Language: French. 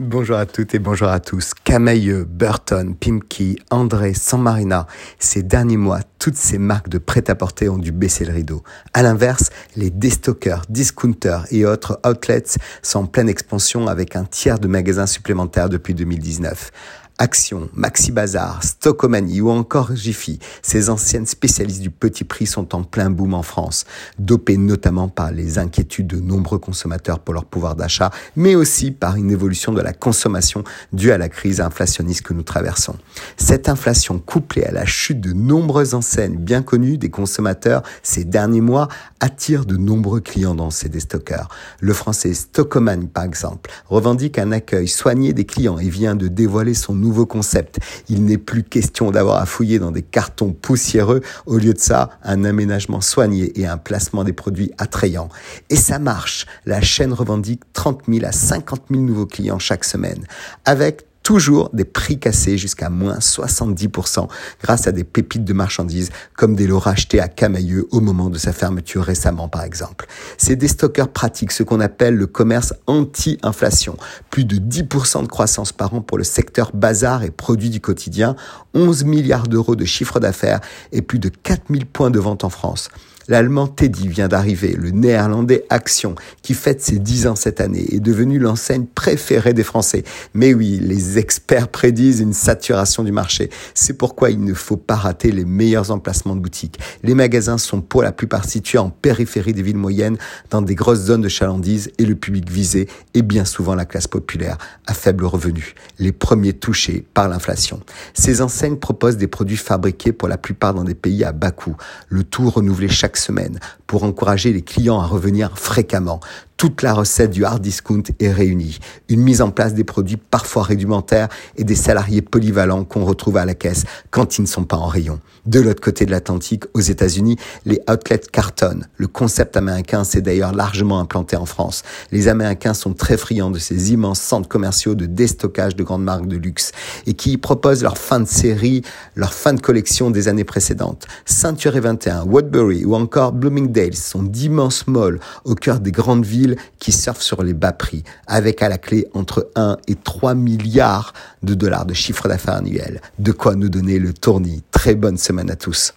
Bonjour à toutes et bonjour à tous. Camailleux, Burton, Pimkey, André, San Marina. Ces derniers mois, toutes ces marques de prêt-à-porter ont dû baisser le rideau. À l'inverse, les déstockers, discounters et autres outlets sont en pleine expansion avec un tiers de magasins supplémentaires depuis 2019. Action, Maxi Bazar, Stockomanie ou encore Jiffy, ces anciennes spécialistes du petit prix sont en plein boom en France, dopées notamment par les inquiétudes de nombreux consommateurs pour leur pouvoir d'achat, mais aussi par une évolution de la consommation due à la crise inflationniste que nous traversons. Cette inflation couplée à la chute de nombreuses enseignes bien connues des consommateurs ces derniers mois attire de nombreux clients dans ces déstockers. Le français Stockoman, par exemple, revendique un accueil soigné des clients et vient de dévoiler son nouveau concept. Il n'est plus question d'avoir à fouiller dans des cartons poussiéreux. Au lieu de ça, un aménagement soigné et un placement des produits attrayants. Et ça marche. La chaîne revendique 30 000 à 50 000 nouveaux clients chaque semaine. Avec toujours des prix cassés jusqu'à moins 70% grâce à des pépites de marchandises comme des lots rachetés à Camailleux au moment de sa fermeture récemment par exemple. C'est des stockers pratiques ce qu'on appelle le commerce anti-inflation. Plus de 10% de croissance par an pour le secteur bazar et produits du quotidien, 11 milliards d'euros de chiffre d'affaires et plus de 4000 points de vente en France. L'allemand Teddy vient d'arriver, le néerlandais Action, qui fête ses 10 ans cette année, est devenu l'enseigne préférée des Français. Mais oui, les experts prédisent une saturation du marché. C'est pourquoi il ne faut pas rater les meilleurs emplacements de boutiques. Les magasins sont pour la plupart situés en périphérie des villes moyennes, dans des grosses zones de chalandise et le public visé est bien souvent la classe populaire à faible revenu, les premiers touchés par l'inflation. Ces enseignes proposent des produits fabriqués pour la plupart dans des pays à bas coût, le tout renouvelé chaque semaine pour encourager les clients à revenir fréquemment. Toute la recette du hard discount est réunie. Une mise en place des produits parfois rudimentaires et des salariés polyvalents qu'on retrouve à la caisse quand ils ne sont pas en rayon. De l'autre côté de l'Atlantique, aux États-Unis, les outlets cartonnent. Le concept américain s'est d'ailleurs largement implanté en France. Les Américains sont très friands de ces immenses centres commerciaux de déstockage de grandes marques de luxe et qui proposent leur fin de série, leur fin de collection des années précédentes. Ceinture 21, Woodbury ou encore Bloomingdale's sont d'immenses malls au cœur des grandes villes qui surfent sur les bas prix, avec à la clé entre 1 et 3 milliards de dollars de chiffre d'affaires annuel. De quoi nous donner le tournis. Très bonne semaine à tous.